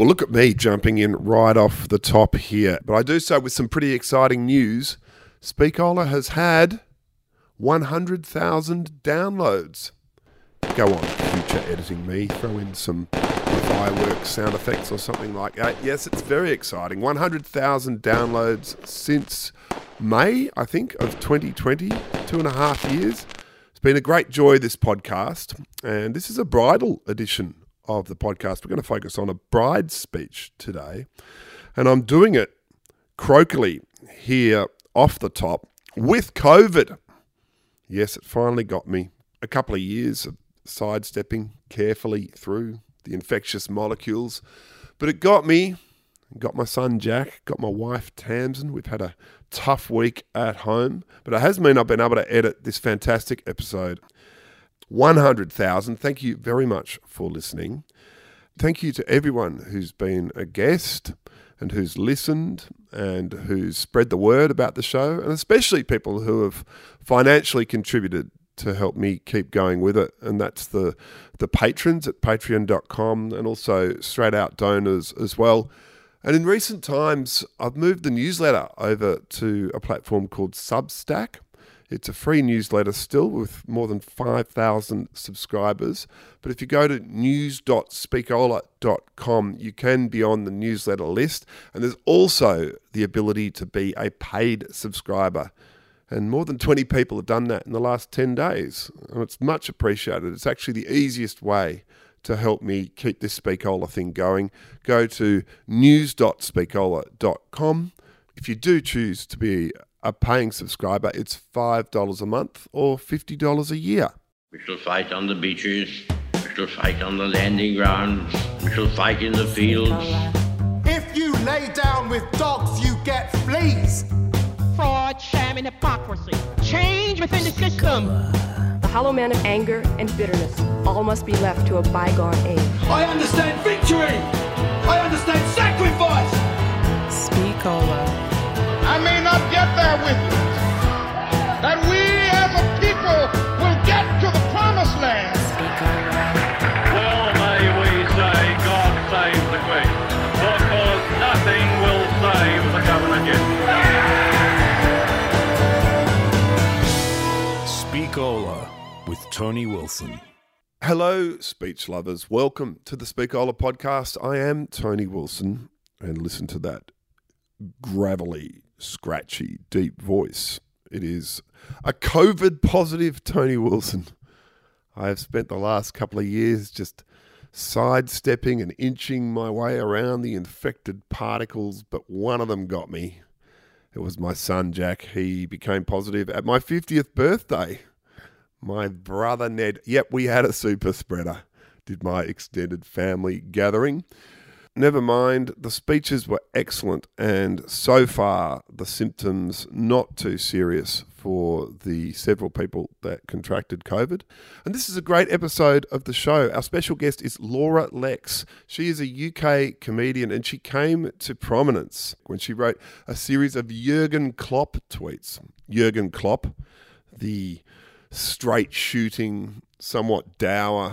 Well, look at me jumping in right off the top here. But I do so with some pretty exciting news. Speakola has had 100,000 downloads. Go on, future editing me, throw in some fireworks sound effects or something like that. Yes, it's very exciting. 100,000 downloads since May, I think, of 2020, two and a half years. It's been a great joy, this podcast. And this is a bridal edition of the podcast. We're going to focus on a bride's speech today. And I'm doing it croakily here off the top with COVID. Yes, it finally got me. A couple of years of sidestepping carefully through the infectious molecules. But it got me, got my son Jack, got my wife Tamsin. We've had a tough week at home, but it has meant I've been able to edit this fantastic episode. 100,000. Thank you very much for listening. Thank you to everyone who's been a guest and who's listened and who's spread the word about the show, and especially people who have financially contributed to help me keep going with it. And that's the, the patrons at patreon.com and also straight out donors as well. And in recent times, I've moved the newsletter over to a platform called Substack. It's a free newsletter still with more than 5,000 subscribers. But if you go to news.speakola.com, you can be on the newsletter list. And there's also the ability to be a paid subscriber. And more than 20 people have done that in the last 10 days. And it's much appreciated. It's actually the easiest way to help me keep this Speakola thing going. Go to news.speakola.com. If you do choose to be a paying subscriber, it's $5 a month or $50 a year. We shall fight on the beaches. We shall fight on the landing grounds. We shall fight in the fields. If you lay down with dogs, you get fleas. fraud, sham, and hypocrisy. Change within the system. The hollow man of anger and bitterness all must be left to a bygone age. I understand victory. I understand sacrifice. Speakola. I may not get there with you. That we as a people will get to the promised land. Well, may we say God save the Queen, because nothing will save the government yet. Speakola with Tony Wilson. Hello, speech lovers. Welcome to the Speakola podcast. I am Tony Wilson, and listen to that gravelly, scratchy, deep voice. It is a COVID positive Tony Wilson. I have spent the last couple of years just sidestepping and inching my way around the infected particles, but one of them got me. It was my son Jack. He became positive at my 50th birthday. My brother Ned. Yep, we had a super spreader. Did my extended family gathering. Never mind, the speeches were excellent, and so far the symptoms not too serious for the several people that contracted COVID. And this is a great episode of the show. Our special guest is Laura Lexx. She is a UK comedian, and she came to prominence when she wrote a series of Jurgen Klopp tweets. Jurgen Klopp, the straight shooting, somewhat dour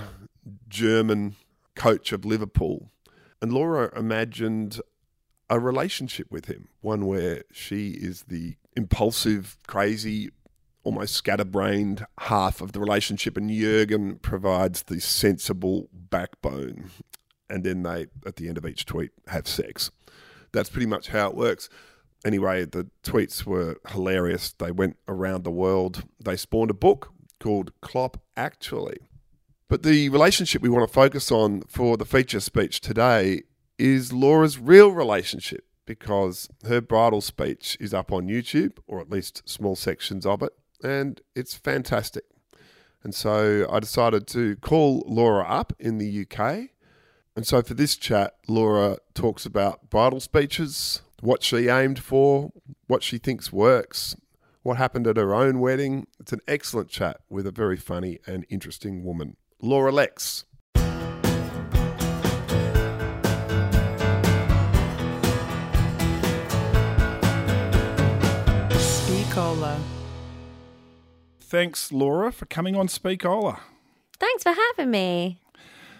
German coach of Liverpool. And Laura imagined a relationship with him, one where she is the impulsive, crazy, almost scatterbrained half of the relationship, and Jurgen provides the sensible backbone. And then they, at the end of each tweet, have sex. That's pretty much how it works. Anyway, the tweets were hilarious. They went around the world. They spawned a book called Klopp Actually. But the relationship we want to focus on for the feature speech today is Laura's real relationship because her bridal speech is up on YouTube, or at least small sections of it, and it's fantastic. And so I decided to call Laura up in the UK. And so for this chat, Laura talks about bridal speeches, what she aimed for, what she thinks works, what happened at her own wedding. It's an excellent chat with a very funny and interesting woman. Laura Lexx. Speakola. Thanks, Laura, for coming on Speakola. Thanks for having me.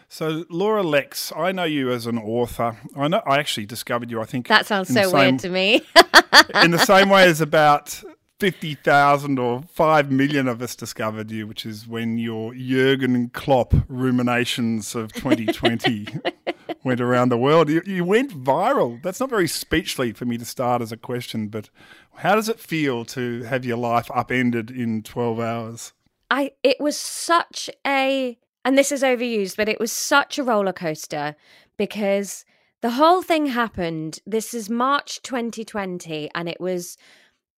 So, Laura Lexx, I know you as an author. I know I actually discovered you. I think That sounds so same- weird to me. in the same way as about fifty thousand or five million of us discovered you, which is when your Jurgen Klopp ruminations of 2020 went around the world. You, you went viral. That's not very speechly for me to start as a question, but how does it feel to have your life upended in 12 hours? I it was such a and this is overused, but it was such a roller coaster because the whole thing happened. This is March 2020, and it was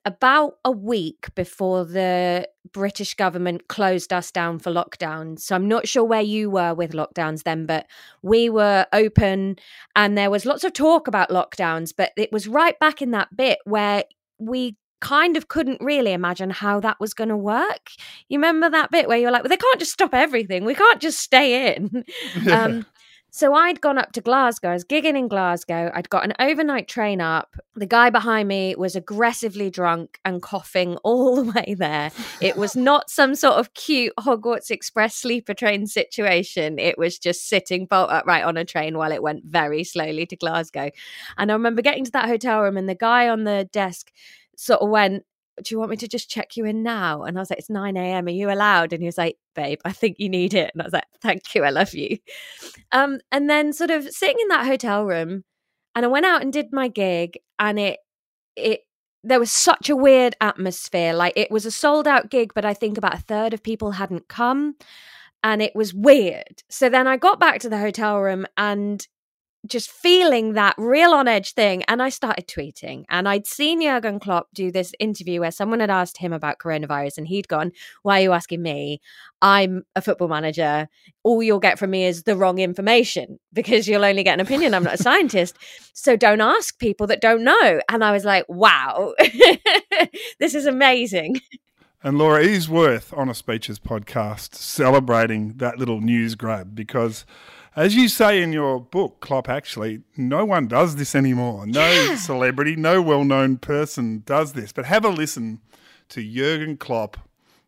about a week before the British government closed us down for lockdown. So I'm not sure where you were with lockdowns then, but we were open and there was lots of talk about lockdowns, but it was right back in that bit where we kind of couldn't really imagine how that was going to work. You remember that bit where you're like, well, they can't just stop everything. We can't just stay in. um, so I'd gone up to Glasgow. I was gigging in Glasgow. I'd got an overnight train up. The guy behind me was aggressively drunk and coughing all the way there. It was not some sort of cute Hogwarts Express sleeper train situation. It was just sitting bolt upright on a train while it went very slowly to Glasgow. And I remember getting to that hotel room, and the guy on the desk sort of went, do you want me to just check you in now? And I was like, it's 9 a.m. Are you allowed? And he was like, babe, I think you need it. And I was like, thank you. I love you. Um, and then sort of sitting in that hotel room and I went out and did my gig and it, it, there was such a weird atmosphere. Like it was a sold out gig, but I think about a third of people hadn't come and it was weird. So then I got back to the hotel room and just feeling that real on edge thing. And I started tweeting. And I'd seen Jurgen Klopp do this interview where someone had asked him about coronavirus, and he'd gone, Why are you asking me? I'm a football manager. All you'll get from me is the wrong information because you'll only get an opinion. I'm not a scientist. So don't ask people that don't know. And I was like, Wow, this is amazing. And Laura, it is worth on a Speeches podcast celebrating that little news grab because, as you say in your book, Klopp, actually, no one does this anymore. No celebrity, no well known person does this. But have a listen to Jurgen Klopp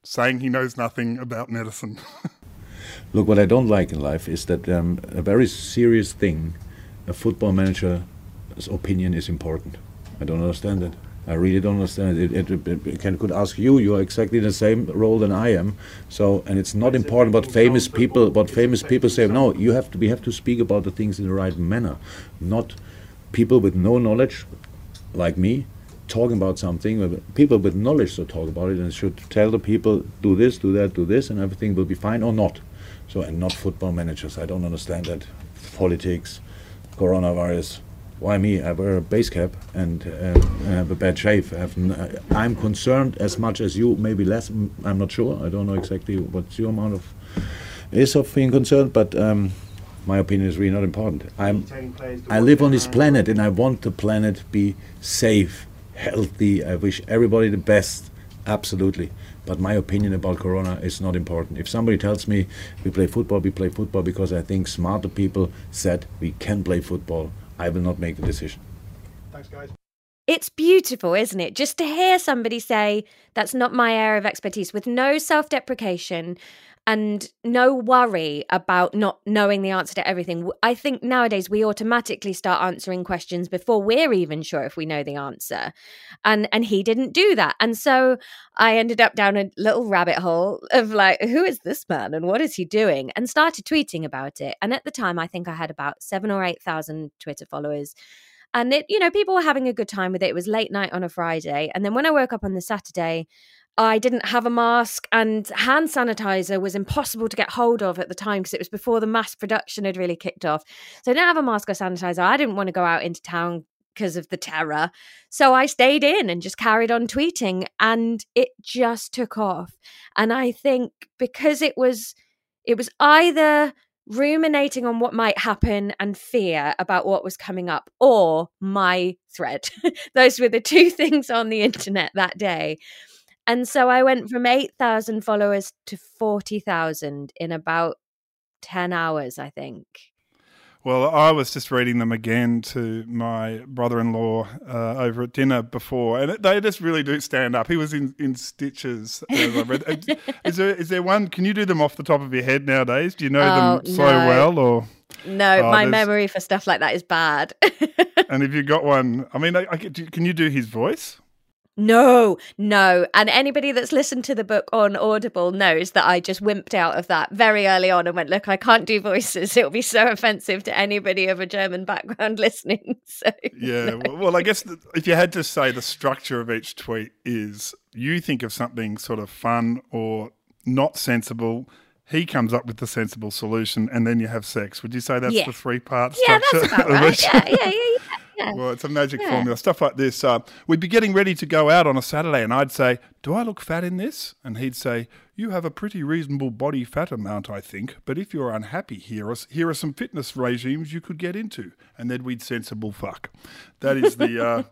saying he knows nothing about medicine. Look, what I don't like in life is that um, a very serious thing, a football manager's opinion is important. I don't understand it. I really don't understand it. It, it, it, can could ask you. You are exactly in the same role than I am. So, and it's not important what famous people, what famous people say. No, you have to. We have to speak about the things in the right manner, not people with no knowledge, like me, talking about something. People with knowledge should talk about it and should tell the people do this, do that, do this, and everything will be fine or not. So, and not football managers. I don't understand that. Politics, coronavirus. Why me? I wear a base cap and uh, have a bad shave. I n- uh, I'm concerned as much as you, maybe less. I'm not sure. I don't know exactly what your amount of is of being concerned, but um, my opinion is really not important. I'm, I live on this planet and I want the planet to be safe, healthy. I wish everybody the best, absolutely. But my opinion about Corona is not important. If somebody tells me we play football, we play football because I think smarter people said we can play football, I will not make the decision. Thanks, guys. It's beautiful, isn't it? Just to hear somebody say, that's not my area of expertise, with no self deprecation and no worry about not knowing the answer to everything. I think nowadays we automatically start answering questions before we're even sure if we know the answer. And and he didn't do that. And so I ended up down a little rabbit hole of like, who is this man and what is he doing? And started tweeting about it. And at the time I think I had about seven or eight thousand Twitter followers and it you know people were having a good time with it it was late night on a friday and then when i woke up on the saturday i didn't have a mask and hand sanitizer was impossible to get hold of at the time because it was before the mass production had really kicked off. So i didn't have a mask or sanitizer. I didn't want to go out into town because of the terror. So i stayed in and just carried on tweeting and it just took off. And i think because it was it was either ruminating on what might happen and fear about what was coming up or my thread those were the two things on the internet that day and so i went from 8000 followers to 40000 in about 10 hours i think Well, I was just reading them again to my brother-in-law uh, over at dinner before, and they just really do stand up. He was in, in stitches. As I read. Is there is there one? Can you do them off the top of your head nowadays? Do you know Oh, them so no. well, or No, Oh, my there's- memory for stuff like that is bad. and if you got one, I mean, I, I, can you do his voice? No, no. And anybody that's listened to the book on Audible knows that I just wimped out of that very early on and went, look, I can't do voices. It'll be so offensive to anybody of a German background listening. So Yeah. Well, well, I guess if you had to say the structure of each tweet is you think of something sort of fun or not sensible. He comes up with the sensible solution, and then you have sex. Would you say that's Yeah. the three-part yeah, structure? that's about right. Yeah, yeah, yeah, yeah. Yeah. Well, it's a magic Yeah. formula. Stuff like this. Uh, we'd be getting ready to go out on a Saturday, and I'd say, Do I look fat in this? And he'd say, You have a pretty reasonable body fat amount, I think. But if you're unhappy, here are, here are some fitness regimes you could get into. And then we'd sensible fuck. That is the. Uh,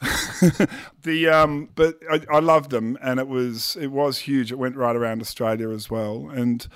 the um, but I, I loved them, and it was it was huge. It went right around Australia as well, and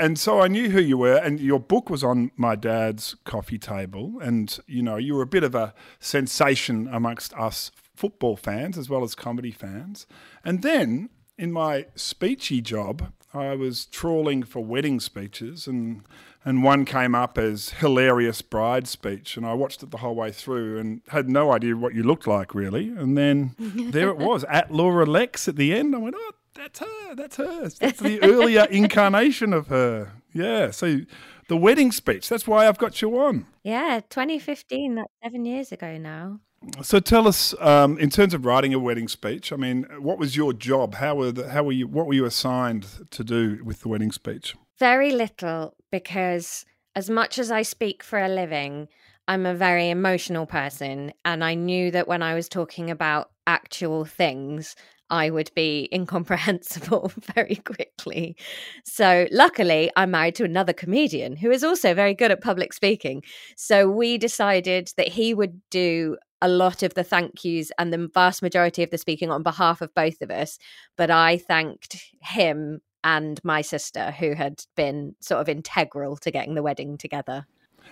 and so I knew who you were, and your book was on my dad's coffee table, and you know you were a bit of a sensation amongst us football fans as well as comedy fans, and then in my speechy job, I was trawling for wedding speeches and. And one came up as hilarious bride speech, and I watched it the whole way through and had no idea what you looked like really. And then there it was at Laura Lexx at the end. I went, oh, that's her, that's her. That's the earlier incarnation of her. Yeah. So the wedding speech. That's why I've got you on. Yeah, 2015, that's seven years ago now. So tell us, um, in terms of writing a wedding speech. I mean, what was your job? How were the, how were you? What were you assigned to do with the wedding speech? Very little because, as much as I speak for a living, I'm a very emotional person. And I knew that when I was talking about actual things, I would be incomprehensible very quickly. So, luckily, I'm married to another comedian who is also very good at public speaking. So, we decided that he would do a lot of the thank yous and the vast majority of the speaking on behalf of both of us. But I thanked him and my sister, who had been sort of integral to getting the wedding together.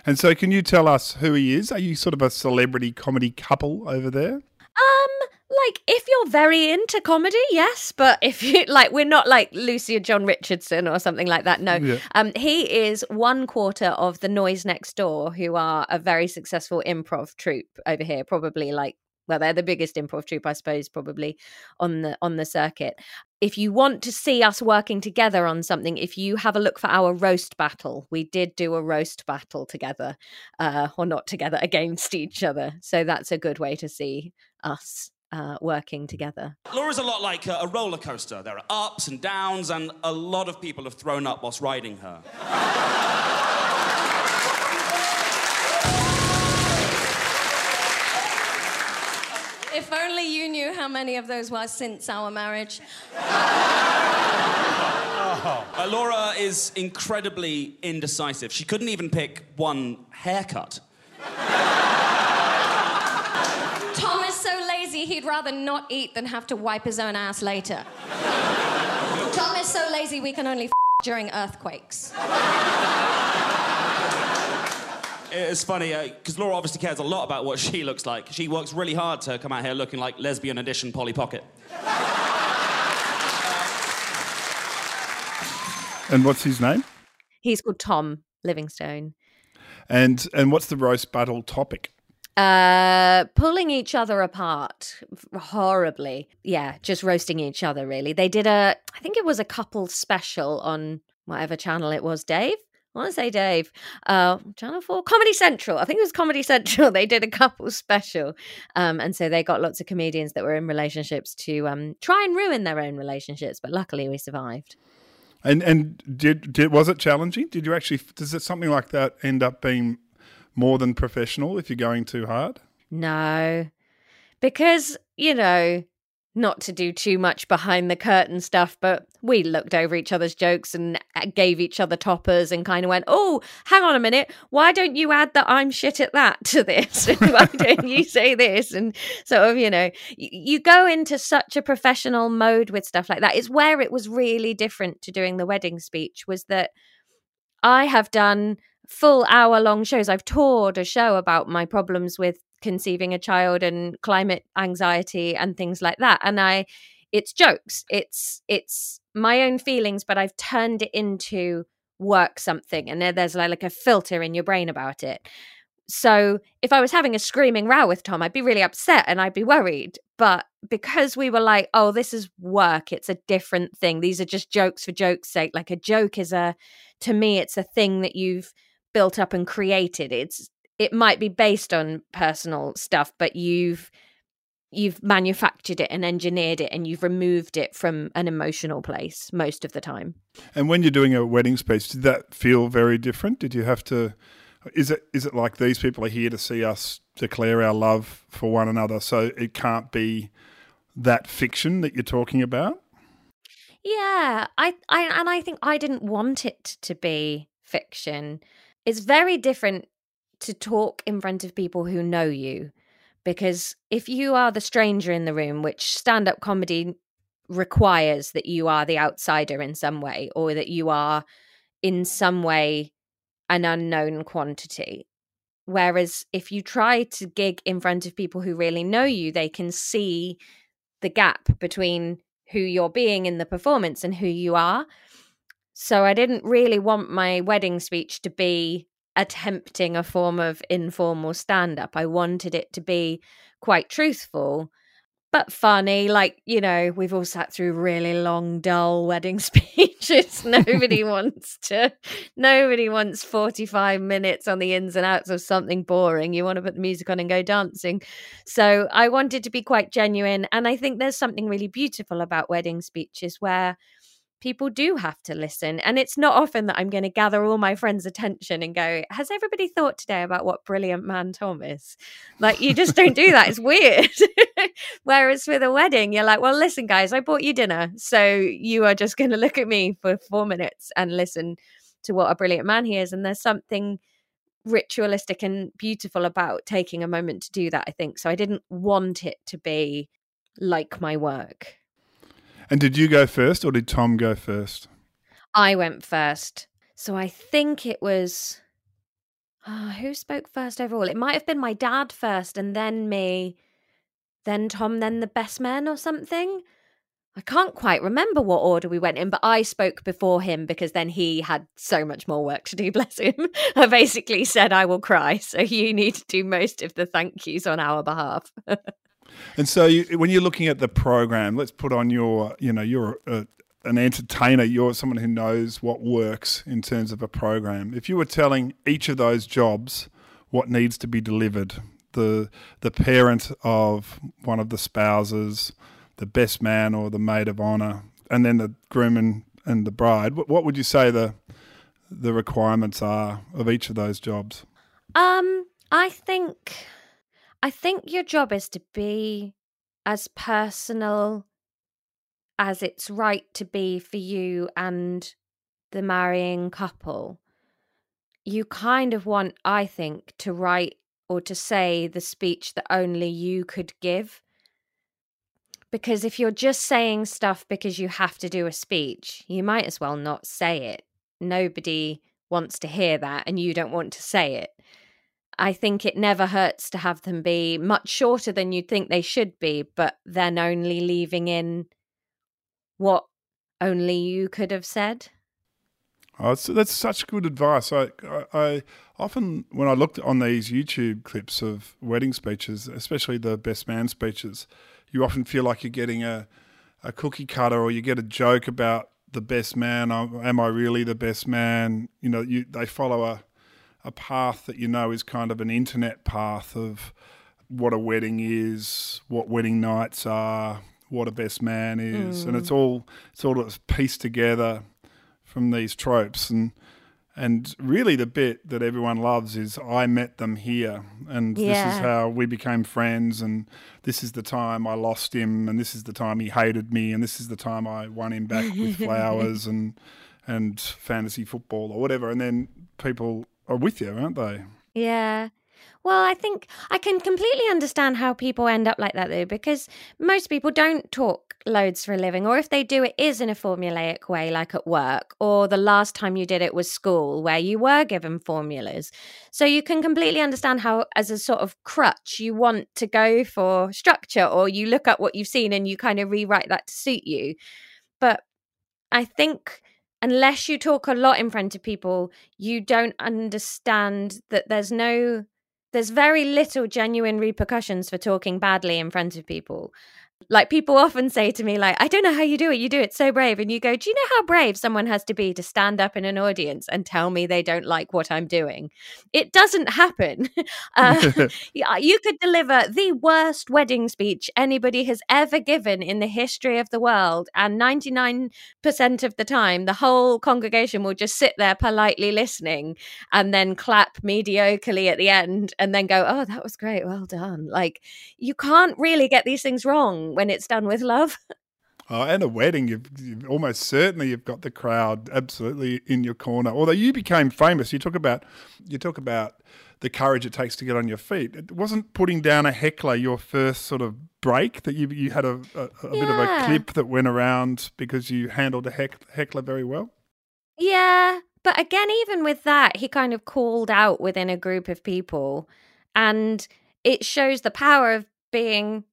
And so, can you tell us who he is? Are you sort of a celebrity comedy couple over there? Um, like if you're very into comedy, yes, but if you like, we're not like Lucy or Jon Richardson or something like that. No, Yeah. um, he is one quarter of the Noise Next Door, who are a very successful improv troupe over here. Probably like, well, they're the biggest improv troupe, I suppose, probably on the on the circuit. If you want to see us working together on something, if you have a look for our roast battle, we did do a roast battle together, uh, or not together, against each other. So that's a good way to see us uh, working together. Laura's a lot like a, a roller coaster. There are ups and downs, and a lot of people have thrown up whilst riding her. If only you knew how many of those were since our marriage. Uh, Laura is incredibly indecisive. She couldn't even pick one haircut. Tom is so lazy he'd rather not eat than have to wipe his own ass later. Tom is so lazy we can only f- during earthquakes. It's funny uh, because Laura obviously cares a lot about what she looks like. She works really hard to come out here looking like lesbian edition Polly Pocket. And what's his name? He's called Tom Livingstone. And and what's the roast battle topic? Uh, pulling each other apart horribly. Yeah, just roasting each other, really. They did a, I think it was a couple special on whatever channel it was, Dave. I want to say Dave. Uh, channel 4? Comedy Central. I think it was Comedy Central. They did a couple special. Um, and so they got lots of comedians that were in relationships to um, try and ruin their own relationships. But luckily we survived. And and did, did was it challenging? Did you actually does it something like that end up being more than professional if you're going too hard? No, because, you know, not to do too much behind the curtain stuff, but we looked over each other's jokes and uh, gave each other toppers and kind of went, oh, hang on a minute. Why don't you add that I'm shit at that to this? Why don't you say this? And sort of, you know, you go into such a professional mode with stuff like that. It's where it was really different to doing the wedding speech was that I have done full hour long shows. I've toured a show about my problems with conceiving a child and climate anxiety and things like that. And I, it's jokes. It's it's my own feelings, but I've turned it into work something, and there, there's like, like a filter in your brain about it. So if I was having a screaming row with Tom, I'd be really upset and I'd be worried. But because we were like, oh, this is work, it's a different thing. These are just jokes for joke's sake. Like a joke is a, to me, it's a thing that you've built up and created. It's, it might be based on personal stuff, but you've, you've manufactured it and engineered it and you've removed it from an emotional place most of the time. And when you're doing a wedding speech, did that feel very different? Did you have to is it is it like these people are here to see us declare our love for one another, so it can't be that fiction that you're talking about? Yeah, I, I and I think I didn't want it to be fiction. It's very different to talk in front of people who know you because if you are the stranger in the room, which stand-up comedy requires that you are the outsider in some way or that you are in some way an unknown quantity. Whereas if you try to gig in front of people who really know you, they can see the gap between who you're being in the performance and who you are. So I didn't really want my wedding speech to be attempting a form of informal stand up. I wanted it to be quite truthful but funny. Like, you know, we've all sat through really long, dull wedding speeches. nobody wants to, nobody wants 45 minutes on the ins and outs of something boring. You want to put the music on and go dancing. So I wanted to be quite genuine. And I think there's something really beautiful about wedding speeches where people do have to listen. And it's not often that I'm going to gather all my friends' attention and go, Has everybody thought today about what brilliant man Tom is? Like, you just don't do that. It's weird. Whereas with a wedding, you're like, Well, listen, guys, I bought you dinner. So you are just going to look at me for four minutes and listen to what a brilliant man he is. And there's something ritualistic and beautiful about taking a moment to do that, I think. So I didn't want it to be like my work. And did you go first or did Tom go first? I went first. So I think it was. Oh, who spoke first overall? It might have been my dad first and then me, then Tom, then the best man or something. I can't quite remember what order we went in, but I spoke before him because then he had so much more work to do, bless him. I basically said, I will cry. So you need to do most of the thank yous on our behalf. And so, you, when you're looking at the program, let's put on your, you know, you're a, an entertainer. You're someone who knows what works in terms of a program. If you were telling each of those jobs what needs to be delivered, the the parent of one of the spouses, the best man or the maid of honor, and then the groom and, and the bride, what, what would you say the the requirements are of each of those jobs? Um, I think I think your job is to be as personal as it's right to be for you and the marrying couple. You kind of want, I think, to write or to say the speech that only you could give. Because if you're just saying stuff because you have to do a speech, you might as well not say it. Nobody wants to hear that, and you don't want to say it. I think it never hurts to have them be much shorter than you'd think they should be, but then only leaving in what only you could have said. Oh, that's such good advice. I, I, I, often, when I looked on these YouTube clips of wedding speeches, especially the best man speeches, you often feel like you're getting a, a cookie cutter or you get a joke about the best man. Oh, am I really the best man? You know, you, they follow a, a path that you know is kind of an internet path of what a wedding is, what wedding nights are, what a best man is, mm. and it's all it's all pieced together from these tropes. And and really the bit that everyone loves is I met them here. And yeah. this is how we became friends. And this is the time I lost him. And this is the time he hated me. And this is the time I won him back with flowers and and fantasy football or whatever. And then people are with you, aren't they? Yeah. Well, I think I can completely understand how people end up like that, though, because most people don't talk loads for a living, or if they do it is in a formulaic way, like at work, or the last time you did it was school, where you were given formulas. So you can completely understand how, as a sort of crutch, you want to go for structure, or you look at what you've seen and you kind of rewrite that to suit you. But I think unless you talk a lot in front of people, you don't understand that there's no there's very little genuine repercussions for talking badly in front of people. Like people often say to me, like, I don't know how you do it. You do it so brave. And you go, Do you know how brave someone has to be to stand up in an audience and tell me they don't like what I'm doing? It doesn't happen. Uh, you could deliver the worst wedding speech anybody has ever given in the history of the world. And 99% of the time, the whole congregation will just sit there politely listening and then clap mediocrely at the end and then go, Oh, that was great. Well done. Like, you can't really get these things wrong when it's done with love. Oh, and a wedding, you've, you've, almost certainly you've got the crowd absolutely in your corner. Although you became famous, you talk about you talk about the courage it takes to get on your feet. It wasn't putting down a heckler your first sort of break that you you had a, a, a yeah. bit of a clip that went around because you handled a heck, heckler very well. Yeah, but again, even with that, he kind of called out within a group of people, and it shows the power of being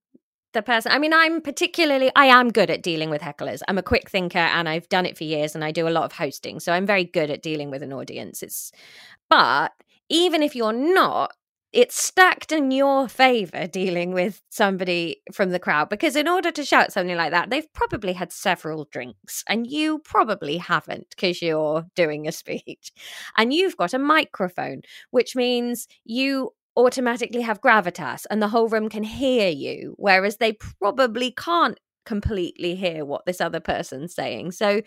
the person. I mean, I'm particularly, I am good at dealing with hecklers. I'm a quick thinker and I've done it for years and I do a lot of hosting. So I'm very good at dealing with an audience. It's, but even if you're not, it's stacked in your favor dealing with somebody from the crowd because in order to shout something like that they've probably had several drinks and you probably haven't because you're doing a speech and you've got a microphone which means you automatically have gravitas and the whole room can hear you, whereas they probably can't completely hear what this other person's saying. So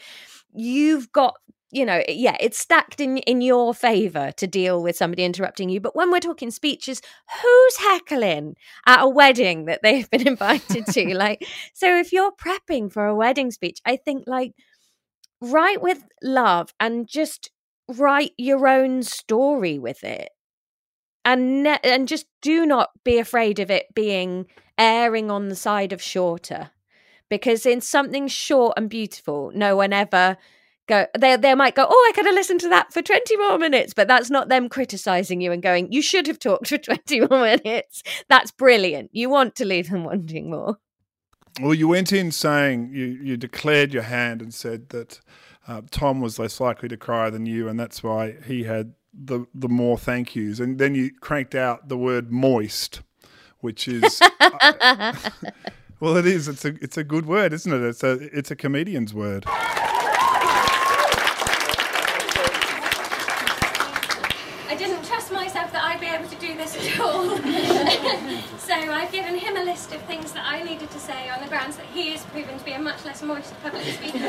you've got you know yeah it's stacked in in your favor to deal with somebody interrupting you but when we're talking speeches who's heckling at a wedding that they've been invited to like so if you're prepping for a wedding speech i think like write with love and just write your own story with it and ne- and just do not be afraid of it being erring on the side of shorter. Because in something short and beautiful no one ever go they they might go oh I could have listened to that for 20 more minutes but that's not them criticizing you and going you should have talked for 20 more minutes. That's brilliant. You want to leave them wanting more. Well you went in saying you you declared your hand and said that uh, Tom was less likely to cry than you and that's why he had the the more thank yous, and then you cranked out the word moist, which is uh, well, it is. It's a it's a good word, isn't it? It's a it's a comedian's word. I didn't trust myself that I'd be able to do this at all. so I've given him a list of things that I needed to say on the grounds that he is proven to be a much less moist public speaker.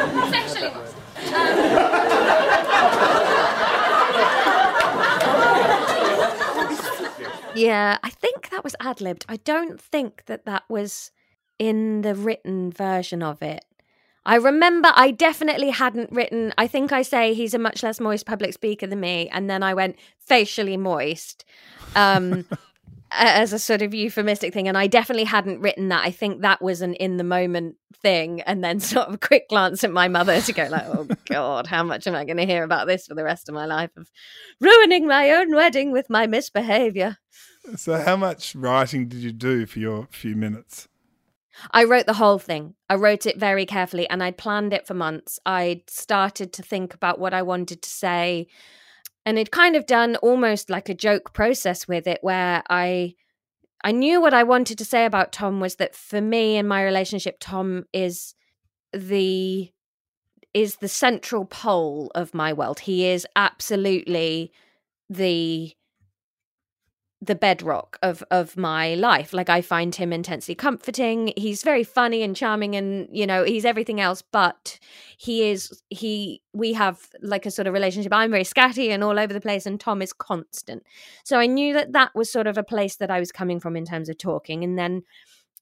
Yeah, I think that was ad libbed. I don't think that that was in the written version of it. I remember I definitely hadn't written, I think I say he's a much less moist public speaker than me. And then I went facially moist um, as a sort of euphemistic thing. And I definitely hadn't written that. I think that was an in the moment thing. And then sort of a quick glance at my mother to go, like, oh God, how much am I going to hear about this for the rest of my life of ruining my own wedding with my misbehavior? So, how much writing did you do for your few minutes? I wrote the whole thing. I wrote it very carefully and I'd planned it for months. I'd started to think about what I wanted to say and it kind of done almost like a joke process with it where I I knew what I wanted to say about Tom was that for me in my relationship Tom is the is the central pole of my world. He is absolutely the the bedrock of of my life. Like i find him intensely comforting. He's very funny and charming and you know he's everything else but he is he we have like a sort of relationship. I'm very scatty and all over the place and tom is constant. So i knew that that was sort of a place that i was coming from in terms of talking. And then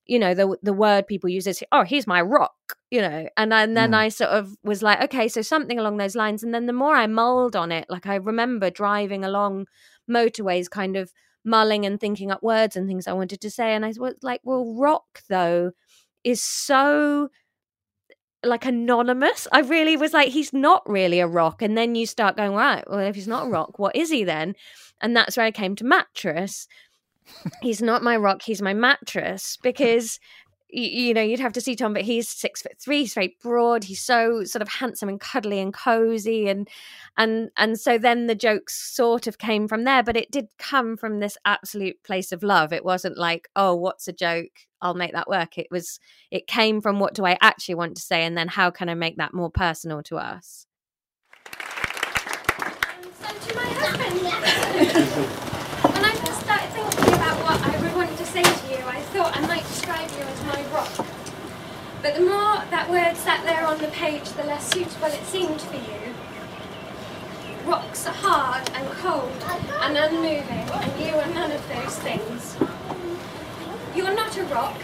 you know the the word people use is oh he's my rock you know? And, and then mm. i sort of was like okay so something along those lines. And then the more i mulled on it like i remember driving along motorways kind of mulling and thinking up words and things I wanted to say. And I was like, well, rock though is so like anonymous. I really was like, he's not really a rock. And then you start going, right, well, if he's not a rock, what is he then? And that's where I came to mattress. he's not my rock, he's my mattress because you, know, you'd have to see Tom, but he's six foot three, he's very broad, he's so sort of handsome and cuddly and cozy, and and and so then the jokes sort of came from there, but it did come from this absolute place of love. It wasn't like, oh, what's a joke? I'll make that work. It was, it came from what do I actually want to say, and then how can I make that more personal to us. So to my husband. when I first started thinking about what I would want to say to you, I thought I might describe you as my rock. But the more that word sat there on the page, the less suitable it seemed for you. Rocks are hard and cold and unmoving, and you are none of those things. You're not a rock,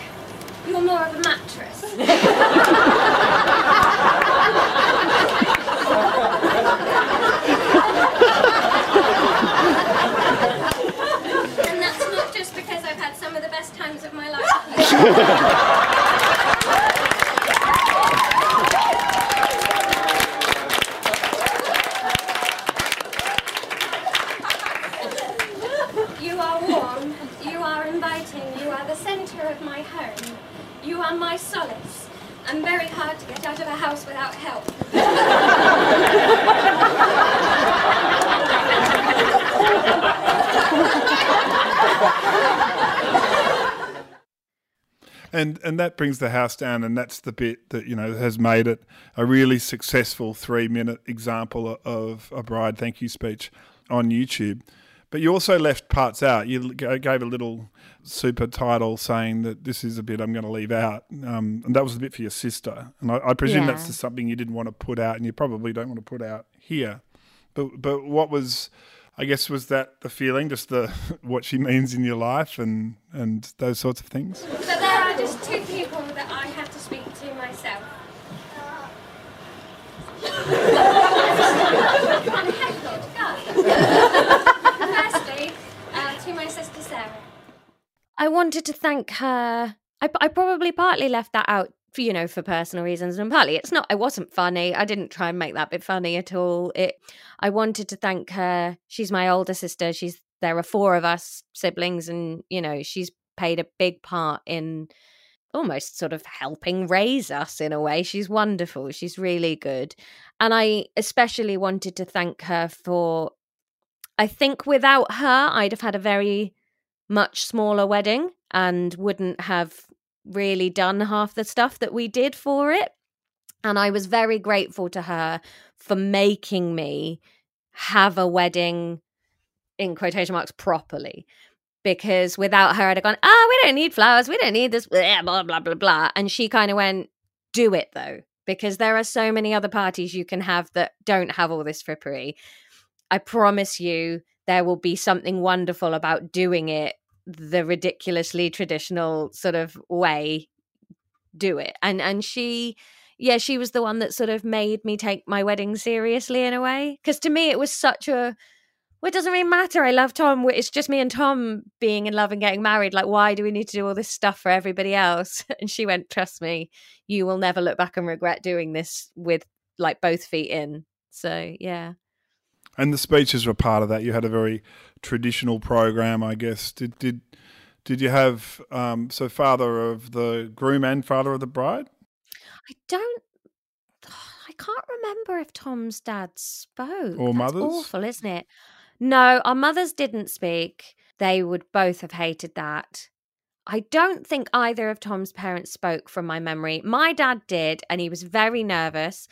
you're more of a mattress. and that's not just because I've had some of the best times of my life. You are warm, you are inviting, you are the centre of my home. You are my solace. I'm very hard to get out of a house without help. And and that brings the house down and that's the bit that you know has made it a really successful three minute example of a bride thank you speech on youtube but you also left parts out you gave a little super title saying that this is a bit i'm going to leave out um, and that was a bit for your sister and i, I presume Yeah. that's something you didn't want to put out and you probably don't want to put out here but but what was I guess was that the feeling, just the what she means in your life and and those sorts of things. Just two people that I have to speak to myself. Go. Firstly, uh, to my sister Sarah. I wanted to thank her. I, I probably partly left that out for you know for personal reasons, and partly it's not. I wasn't funny. I didn't try and make that bit funny at all. It. I wanted to thank her. She's my older sister. She's there are four of us siblings, and you know she's played a big part in almost sort of helping raise us in a way. She's wonderful. She's really good, and I especially wanted to thank her for. I think without her, I'd have had a very much smaller wedding and wouldn't have really done half the stuff that we did for it. And I was very grateful to her for making me have a wedding in quotation marks properly. Because without her, I'd have gone, oh, we don't need flowers. We don't need this, blah, blah, blah, blah, blah. And she kind of went, do it though. Because there are so many other parties you can have that don't have all this frippery. I promise you, there will be something wonderful about doing it the ridiculously traditional sort of way do it and and she yeah she was the one that sort of made me take my wedding seriously in a way because to me it was such a well, it doesn't really matter. I love Tom. It's just me and Tom being in love and getting married. Like, why do we need to do all this stuff for everybody else? And she went, Trust me, you will never look back and regret doing this with like both feet in. So, yeah. And the speeches were part of that. You had a very traditional program, I guess. Did did did you have um, so father of the groom and father of the bride? I don't. I can't remember if Tom's dad spoke. Or That's mothers? Awful, isn't it? No, our mothers didn't speak. They would both have hated that. I don't think either of Tom's parents spoke from my memory. My dad did, and he was very nervous.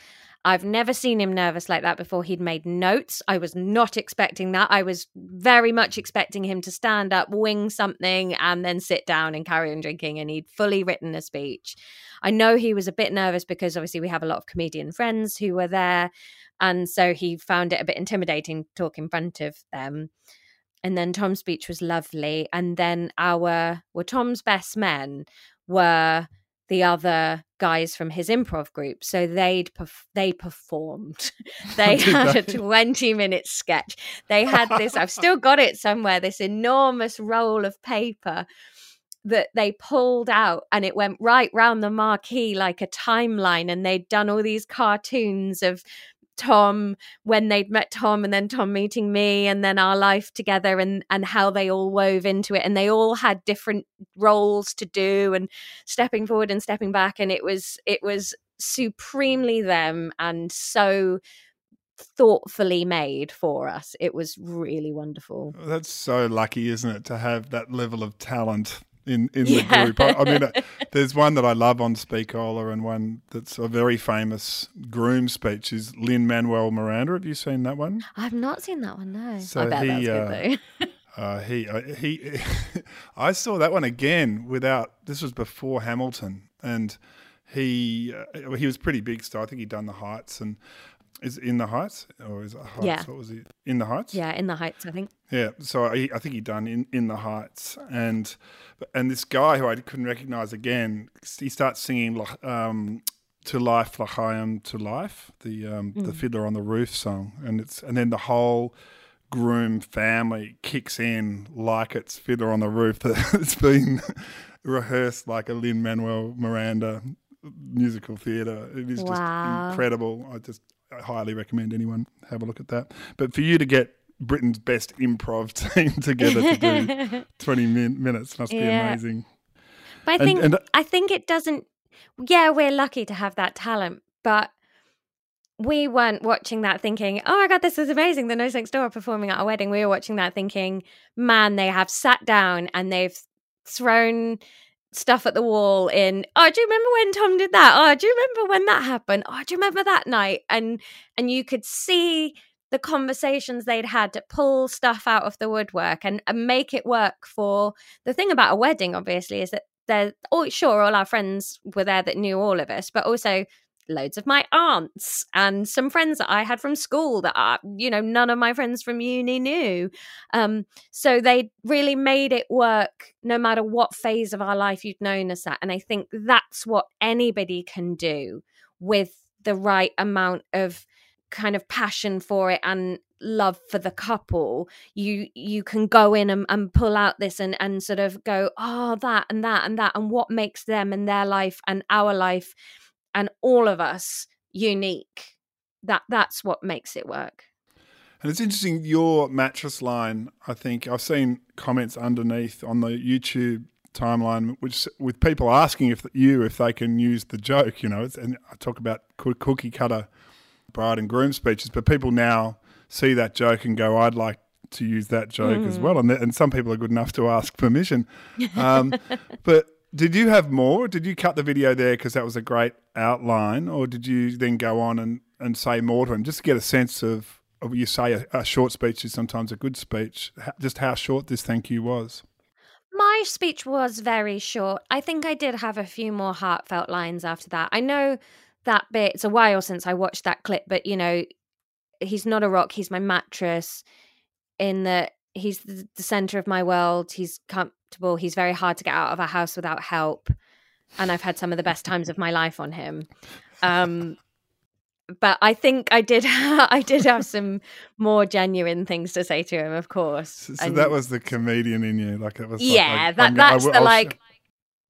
I've never seen him nervous like that before. He'd made notes. I was not expecting that. I was very much expecting him to stand up, wing something, and then sit down and carry on drinking. And he'd fully written a speech. I know he was a bit nervous because obviously we have a lot of comedian friends who were there. And so he found it a bit intimidating to talk in front of them. And then Tom's speech was lovely. And then our, well, Tom's best men were the other guys from his improv group so they'd perf- they performed. They had a 20 minute sketch. They had this i've still got it somewhere this enormous roll of paper that they pulled out and it went right round the marquee like a timeline and they'd done all these cartoons of Tom when they'd met Tom and then Tom meeting me and then our life together and and how they all wove into it. And they all had different roles to do and stepping forward and stepping back. And it was it was supremely them and so thoughtfully made for us. It was really wonderful. That's so lucky, isn't it, to have that level of talent in, in Yeah. the group. I, I mean, uh, there's one that I love on Speakola and one that's a very famous groom speech is Lin Manuel Miranda. Have you seen that one? I've not seen that one no So I bet he, that's uh, good though Uh, he, uh, he, I saw that one again without. This was before Hamilton, and he, uh, he was pretty big still. I think he'd done the Heights and is it in the Heights or is it Heights? Yeah. What was he in the Heights? yeah in the heights i think Yeah, so I, I think he'd done in, in the Heights, and and this guy who I couldn't recognize again, he starts singing um, "To Life, L'chaim to Life," the um, the Mm. Fiddler on the Roof song, and it's and then the whole groom family kicks in like it's Fiddler on the Roof that it's been rehearsed like a Lin Manuel Miranda musical theatre. It is Wow. just incredible. I just I highly recommend anyone have a look at that. But for you to get Britain's best improv team together to do 20 min- minutes must be amazing. But I think and- uh I think it doesn't. Yeah, we're lucky to have that talent, but we weren't watching that thinking, "Oh my god, this is amazing!" The Noise Next Door are performing at our wedding. We were watching that thinking, "Man, they have sat down and they've thrown." Stuff at the wall in oh do you remember when tom did that? Oh do you remember when that happened? Oh do you remember that night? And and you could see the conversations they'd had to pull stuff out of the woodwork and, and make it work for the thing about a wedding obviously is that they're oh sure all our friends were there that knew all of us but also loads of my aunts and some friends that i had from school that are you know none of my friends from uni knew. Um so they really made it work no matter what phase of our life you'd known us at and i think that's what anybody can do with the right amount of kind of passion for it and love for the couple. You you can go in and, and pull out this and and sort of go oh that and that and that and what makes them and their life and our life and all of us unique that that's what makes it work And it's interesting, your mattress line, I think I've seen comments underneath on the YouTube timeline, which with people asking if you if they can use the joke, you know, it's, and I talk about cookie cutter bride and groom speeches, but people now see that joke and go, I'd like to use that joke as Mm. well. And, th- and some people are good enough to ask permission. Um, but did you have more? Did you cut the video there because that was a great outline, or did you then go on and, and say more to him just to get a sense of, of you say a, a short speech is sometimes a good speech, just how short this thank you was? My speech was very short. I think I did have a few more heartfelt lines after that. I know that bit, it's a while since I watched that clip, but you know, he's not a rock, he's my mattress, in that he's the, the center of my world, he's comfortable, he's very hard to get out of a house without help. And I've had some of the best times of my life on him. Um, but I think I did. I did have some more genuine things to say to him, of course. So, so And- that was the comedian in you, like it was. yeah, like, that I'm I that's the I'll like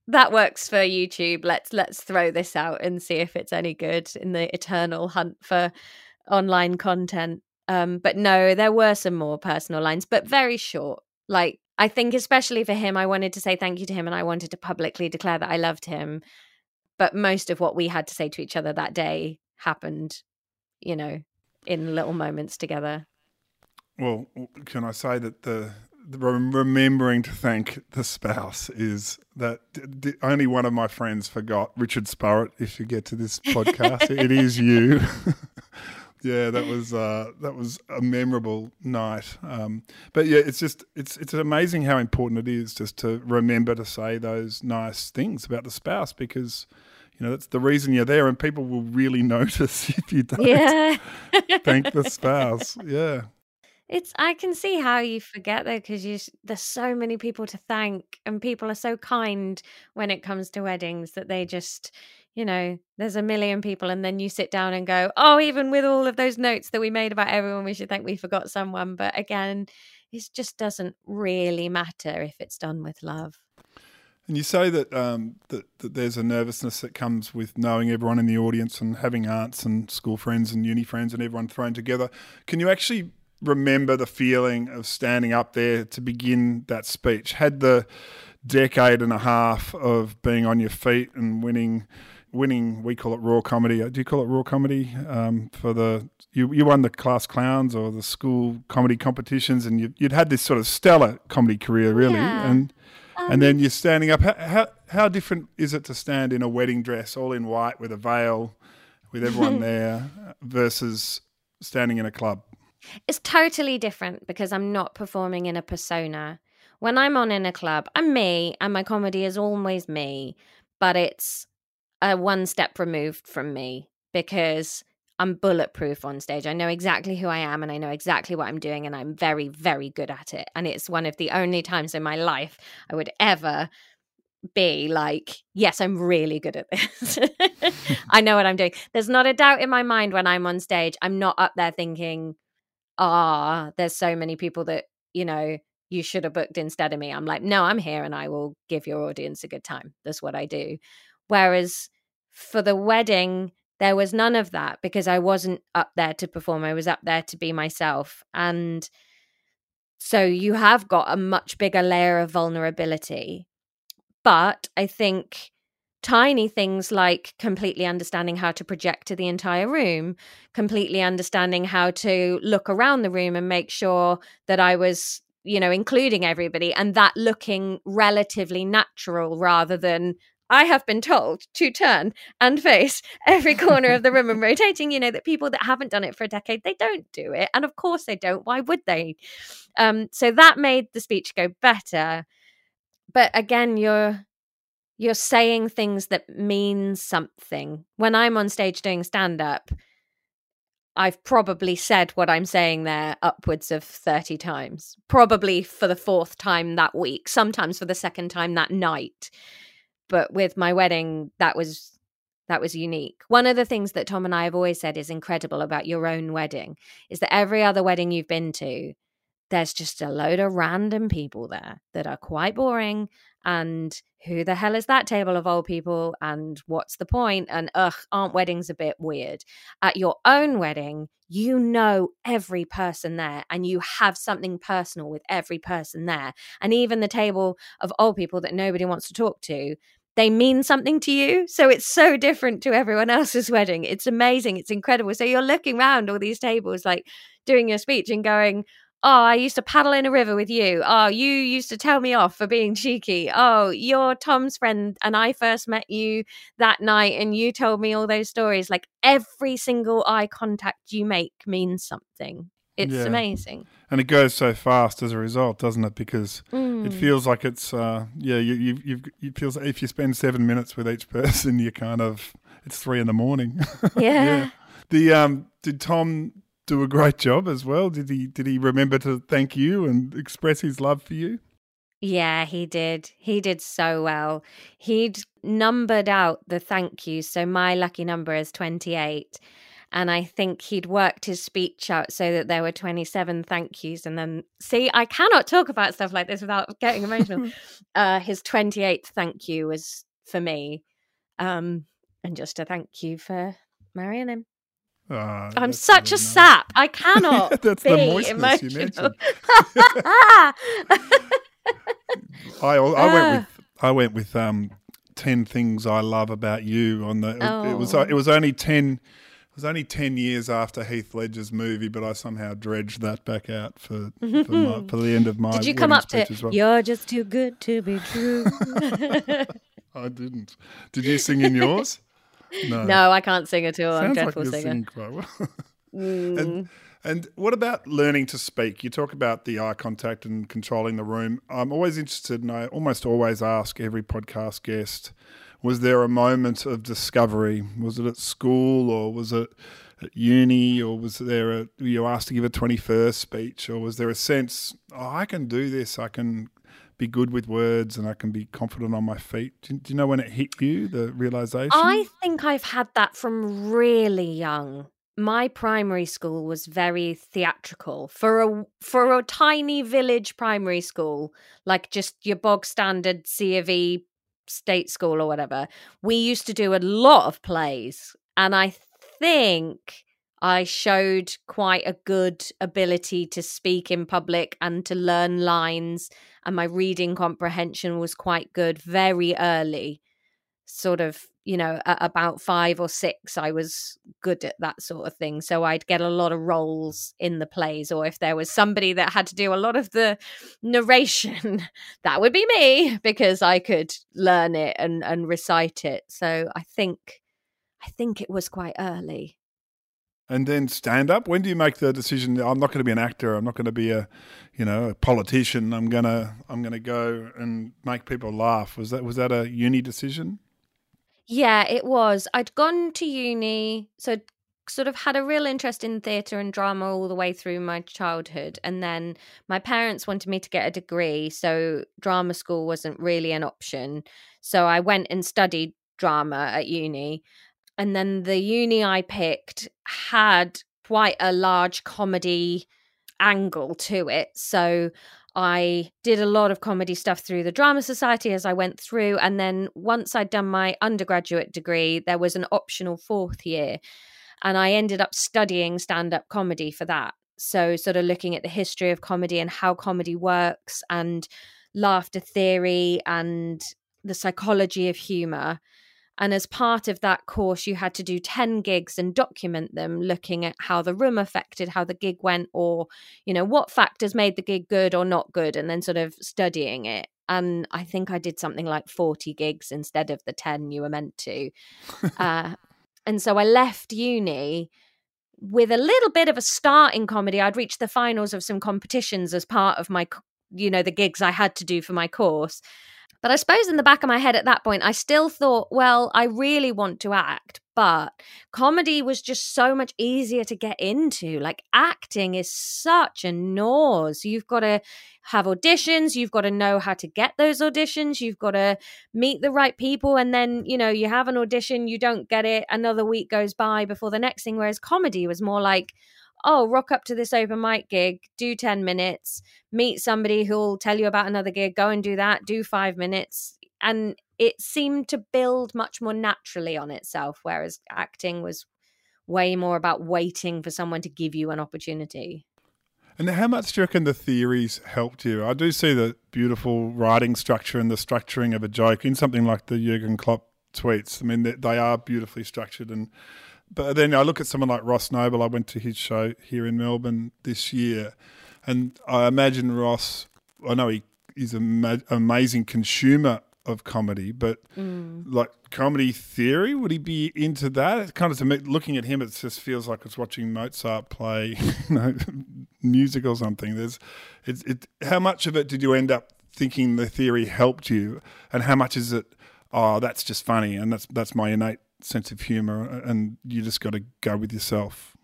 that works for YouTube. Let's let's throw this out and see if it's any good in the eternal hunt for online content. Um, but no, there were some more personal lines, but very short. Like I think, especially for him, I wanted to say thank you to him, and I wanted to publicly declare that I loved him. But most of what we had to say to each other that day happened, you know, in little moments together. Well, can I say that the, the remembering to thank the spouse is that d- d- only one of my friends forgot Richard Sparrett. If you get to this podcast, it is you. yeah, that was uh, that was a memorable night. Um, but yeah, it's just it's it's amazing how important it is just to remember to say those nice things about the spouse because. You know, that's the reason you're there, and people will really notice if you don't Yeah. thank the spouse. Yeah. It's I can see how you forget though because you there's so many people to thank and people are so kind when it comes to weddings that they just you know, there's a million people, and then you sit down and go, oh, even with all of those notes that we made about everyone, we should think we forgot someone. But again, it just doesn't really matter if it's done with love. And you say that, um, that that there's a nervousness that comes with knowing everyone in the audience and having aunts and school friends and uni friends and everyone thrown together. Can you actually remember the feeling of standing up there to begin that speech? Had the decade and a half of being on your feet and winning winning we call it raw comedy do you call it raw comedy um, for the you, you won the class clowns or the school comedy competitions and you, would had this sort of stellar comedy career really Yeah. and Um, and then you're standing up how, how how different is it to stand in a wedding dress all in white with a veil with everyone there versus standing in a club It's totally different because I'm not performing in a persona. When I'm on in a club, I'm me and my comedy is always me, but it's a one step removed from me because I'm bulletproof on stage. I know exactly who I am and I know exactly what I'm doing and I'm very, very good at it. And it's one of the only times in my life I would ever be like, yes, I'm really good at this. I know what I'm doing. There's not a doubt in my mind when I'm on stage. I'm not up there thinking, ah, there's so many people that, you know, you should have booked instead of me. I'm like, no, I'm here and I will give your audience a good time. That's what I do. Whereas for the wedding, there was none of that because I wasn't up there to perform. I was up there to be myself. And so you have got a much bigger layer of vulnerability. But I think tiny things like completely understanding how to project to the entire room, completely understanding how to look around the room and make sure that I was, you know, including everybody and that looking relatively natural rather than I have been told to turn and face every corner of the room and rotating. You know, that people that haven't done it for a decade, they don't do it. And of course they don't. Why would they? Um, so that made the speech go better. But again, you're you're saying things that mean something. When I'm on stage doing stand up, I've probably said what I'm saying there upwards of 30 times, probably for the fourth time that week, sometimes for the second time that night. But with my wedding, that was that was unique. One of the things that Tom and I have always said is incredible about your own wedding is that every other wedding you've been to, there's just a load of random people there that are quite boring and who the hell is that table of old people and what's the point? and ugh aren't weddings a bit weird at your own wedding you know every person there and you have something personal with every person there and even the table of old people that nobody wants to talk to they mean something to you. So it's so different to everyone else's wedding. It's amazing. It's incredible. So you're looking around all these tables, like doing your speech and going, Oh, I used to paddle in a river with you. Oh, you used to tell me off for being cheeky. Oh, you're Tom's friend, and I first met you that night, and you told me all those stories. Like every single eye contact you make means something. It's Yeah. amazing. and it goes so fast as a result, doesn't it? Because Mm. it feels like it's uh, yeah, you you you've, it feels like if you spend seven minutes with each person, you kind of it's three in the morning. Yeah. The um, did Tom do a great job as well? Did he did he remember to thank you and express his love for you? Yeah, he did. He did so well. He'd numbered out the thank yous. So my lucky number is 28. And I think he'd worked his speech out so that there were 27 thank yous. And then, see, I cannot talk about stuff like this without getting emotional. uh, his 28th thank you was for me. Um, and just a thank you for marrying him. Ah, I'm such a nice. sap. I cannot That's be the moistness you emotional. I I went Ah. with I went with um ten things I love about you on the it, it was Oh. it was only ten was only ten years after Heath Ledger's movie, but I somehow dredged that back out for for, my, for the end of my. Did you come up to well. "You're just too good to be true"? I didn't. Did you sing in yours? No. no, I can't sing at all. I'm a Sounds like dreadful you're singer. singing quite well. Mm. And and what about learning to speak? You talk about the eye contact and controlling the room. I'm always interested, and I almost always ask every podcast guest: Was there a moment of discovery? Was it at school, or was it at uni, or was there a were you asked to give a 21st speech, or was there a sense, oh, I can do this, I can be good with words and I can be confident on my feet. Do, do you know when it hit you, the realization? I think I've had that from really young. My primary school was very theatrical for a for a tiny village primary school, like just your bog standard C of E state school or whatever. We used to do a lot of plays, and I think I showed quite a good ability to speak in public and to learn lines, and my reading comprehension was quite good very early. Sort of, you know, at about five or six, I was good at that sort of thing. So I'd get a lot of roles in the plays, or if there was somebody that had to do a lot of the narration, that would be me because I could learn it and, and recite it. So I think, I think it was quite early. And then stand up. When do you make the decision? I'm not going to be an actor. I'm not going to be a, you know, a politician. I'm gonna I'm gonna go and make people laugh. Was that was that a uni decision? Yeah, it was. I'd gone to uni, so sort of had a real interest in theatre and drama all the way through my childhood. And then my parents wanted me to get a degree, so drama school wasn't really an option. So I went and studied drama at uni. And then the uni I picked had quite a large comedy angle to it. So I did a lot of comedy stuff through the Drama Society as I went through. And then once I'd done my undergraduate degree, there was an optional fourth year. And I ended up studying stand up comedy for that. So, sort of looking at the history of comedy and how comedy works and laughter theory and the psychology of humor. And as part of that course, you had to do 10 gigs and document them, looking at how the room affected how the gig went, or, you know, what factors made the gig good or not good, and then sort of studying it. And I think I did something like 40 gigs instead of the 10 you were meant to. uh, and so I left uni with a little bit of a start in comedy. I'd reached the finals of some competitions as part of my, you know, the gigs I had to do for my course. But I suppose in the back of my head at that point, I still thought, well, I really want to act, but comedy was just so much easier to get into. Like acting is such a nose. You've got to have auditions, you've got to know how to get those auditions, you've got to meet the right people. And then, you know, you have an audition, you don't get it, another week goes by before the next thing. Whereas comedy was more like, oh, rock up to this open mic gig, do 10 minutes, meet somebody who'll tell you about another gig, go and do that, do five minutes. And it seemed to build much more naturally on itself, whereas acting was way more about waiting for someone to give you an opportunity. And how much do you reckon the theories helped you? I do see the beautiful writing structure and the structuring of a joke in something like the Jurgen Klopp tweets. I mean, they, they are beautifully structured and but then I look at someone like Ross Noble. I went to his show here in Melbourne this year, and I imagine Ross. I know he is an amazing consumer of comedy, but mm. like comedy theory, would he be into that? It's kind of to me, looking at him, it just feels like it's watching Mozart play, you know, music or something. There's, it's, it. How much of it did you end up thinking the theory helped you, and how much is it? Oh, that's just funny, and that's that's my innate sense of humor, and you just got to go with yourself?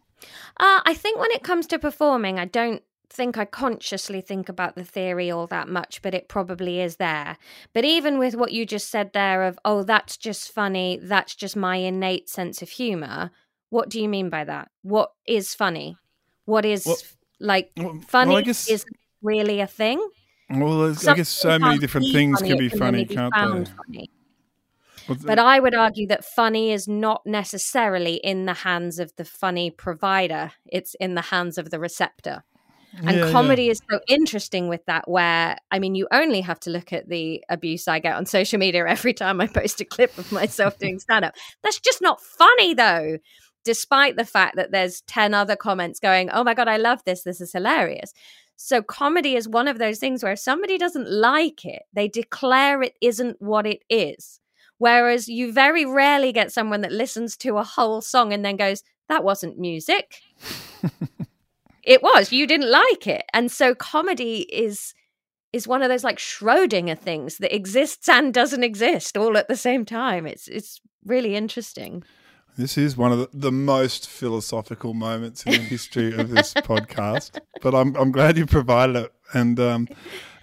Uh, I think when it comes to performing, I don't think I consciously think about the theory all that much, but it probably is there. But even with what you just said there of, oh, that's just funny, that's just my innate sense of humor, what do you mean by that? What is funny? What is well, like funny well, guess, is really a thing? Well, I guess so many different things funny, can be funny, can not they? Funny but I would argue that funny is not necessarily in the hands of the funny provider, it's in the hands of the receptor. And yeah, comedy yeah. is so interesting with that, where I mean, you only have to look at the abuse I get on social media every time I post a clip of myself doing stand up. That's just not funny, though, despite the fact that there's 10 other comments going, Oh my God, I love this. This is hilarious. So, comedy is one of those things where if somebody doesn't like it, they declare it isn't what it is. Whereas you very rarely get someone that listens to a whole song and then goes, that wasn't music. it was. You didn't like it. And so comedy is is one of those like Schrodinger things that exists and doesn't exist all at the same time. It's it's really interesting. This is one of the, the most philosophical moments in the history of this podcast, but I'm I'm glad you provided it. And um,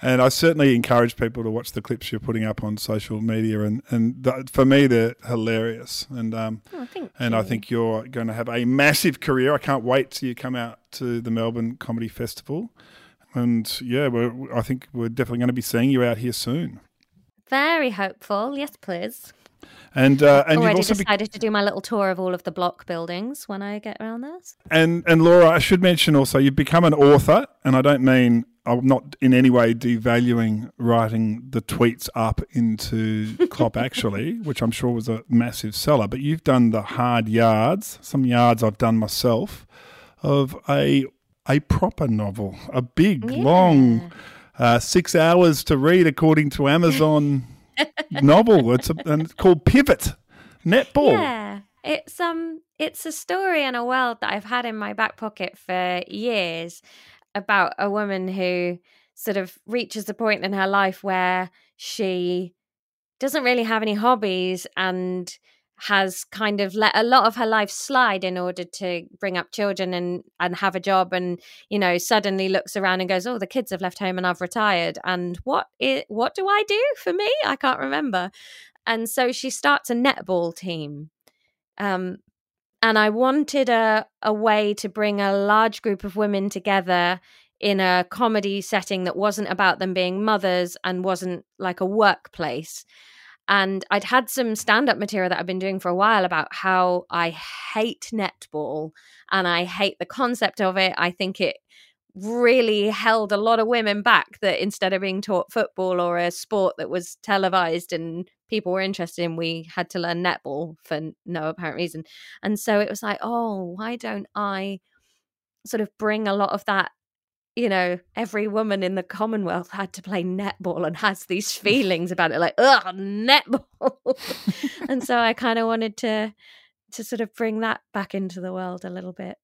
And I certainly encourage people to watch the clips you're putting up on social media, and and th- for me they're hilarious. And um, Oh, and I think you're going to have a massive career. I can't wait till you come out to the Melbourne Comedy Festival. And yeah, we're, I think we're definitely going to be seeing you out here soon. Very hopeful. Yes, please. And uh, and you've Already also be- decided to do my little tour of all of the block buildings when I get around there. And and Laura, I should mention also you've become an author, and I don't mean I'm not in any way devaluing writing the tweets up into Klopp actually, which I'm sure was a massive seller. But you've done the hard yards, some yards I've done myself, of a a proper novel, a big long uh, six hours to read according to Amazon novel. It's a, and it's called Pivot Netball. Yeah. It's um it's a story and a world that I've had in my back pocket for years about a woman who sort of reaches a point in her life where she doesn't really have any hobbies and has kind of let a lot of her life slide in order to bring up children and and have a job and you know suddenly looks around and goes oh the kids have left home and I've retired. And what i- what do I do for me? I can't remember. And so she starts a netball team. Um and I wanted a a way to bring a large group of women together in a comedy setting that wasn't about them being mothers and wasn't like a workplace and I'd had some stand up material that I've been doing for a while about how I hate netball and I hate the concept of it. I think it really held a lot of women back that instead of being taught football or a sport that was televised and people were interested in, we had to learn netball for no apparent reason. And so it was like, oh, why don't I sort of bring a lot of that you know, every woman in the Commonwealth had to play netball and has these feelings about it, like, ugh, netball. and so I kind of wanted to to sort of bring that back into the world a little bit.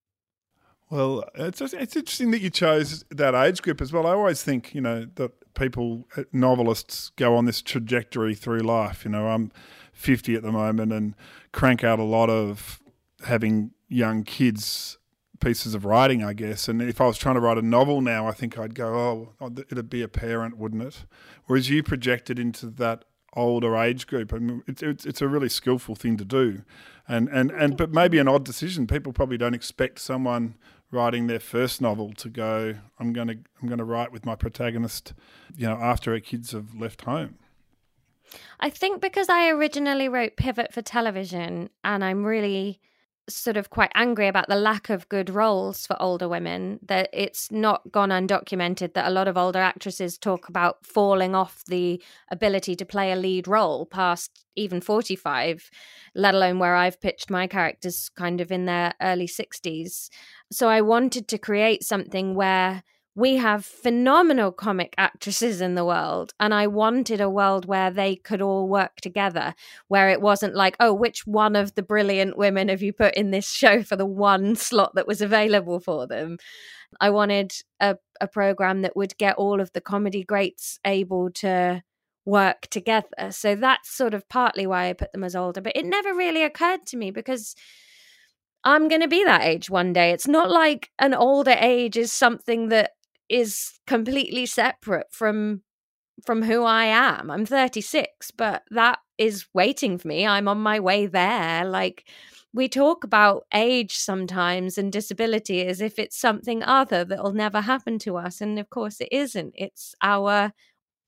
Well, it's it's interesting that you chose that age group as well. I always think, you know, that people, uh, novelists, go on this trajectory through life. You know, I'm 50 at the moment and crank out a lot of having young kids pieces of writing, I guess. And if I was trying to write a novel now, I think I'd go, oh, oh it'd be a parent, wouldn't it? Whereas you projected into that older age group, I mean, it's, it's it's a really skillful thing to do, and and and but maybe an odd decision. People probably don't expect someone writing their first novel to go, I'm going to I'm going to write with my protagonist, you know, after her kids have left home. I think because I originally wrote Pivot for television and I'm really sort of quite angry about the lack of good roles for older women that it's not gone undocumented that a lot of older actresses talk about falling off the ability to play a lead role past even 45 let alone where I've pitched my characters kind of in their early 60s so I wanted to create something where we have phenomenal comic actresses in the world and i wanted a world where they could all work together where it wasn't like oh which one of the brilliant women have you put in this show for the one slot that was available for them i wanted a, a program that would get all of the comedy greats able to work together so that's sort of partly why i put them as older but it never really occurred to me because I'm going to be that age one day. It's not like an older age is something that is completely separate from from who I am. I'm 36, but that is waiting for me. I'm on my way there. Like we talk about age sometimes and disability as if it's something other that'll never happen to us and of course it isn't. It's our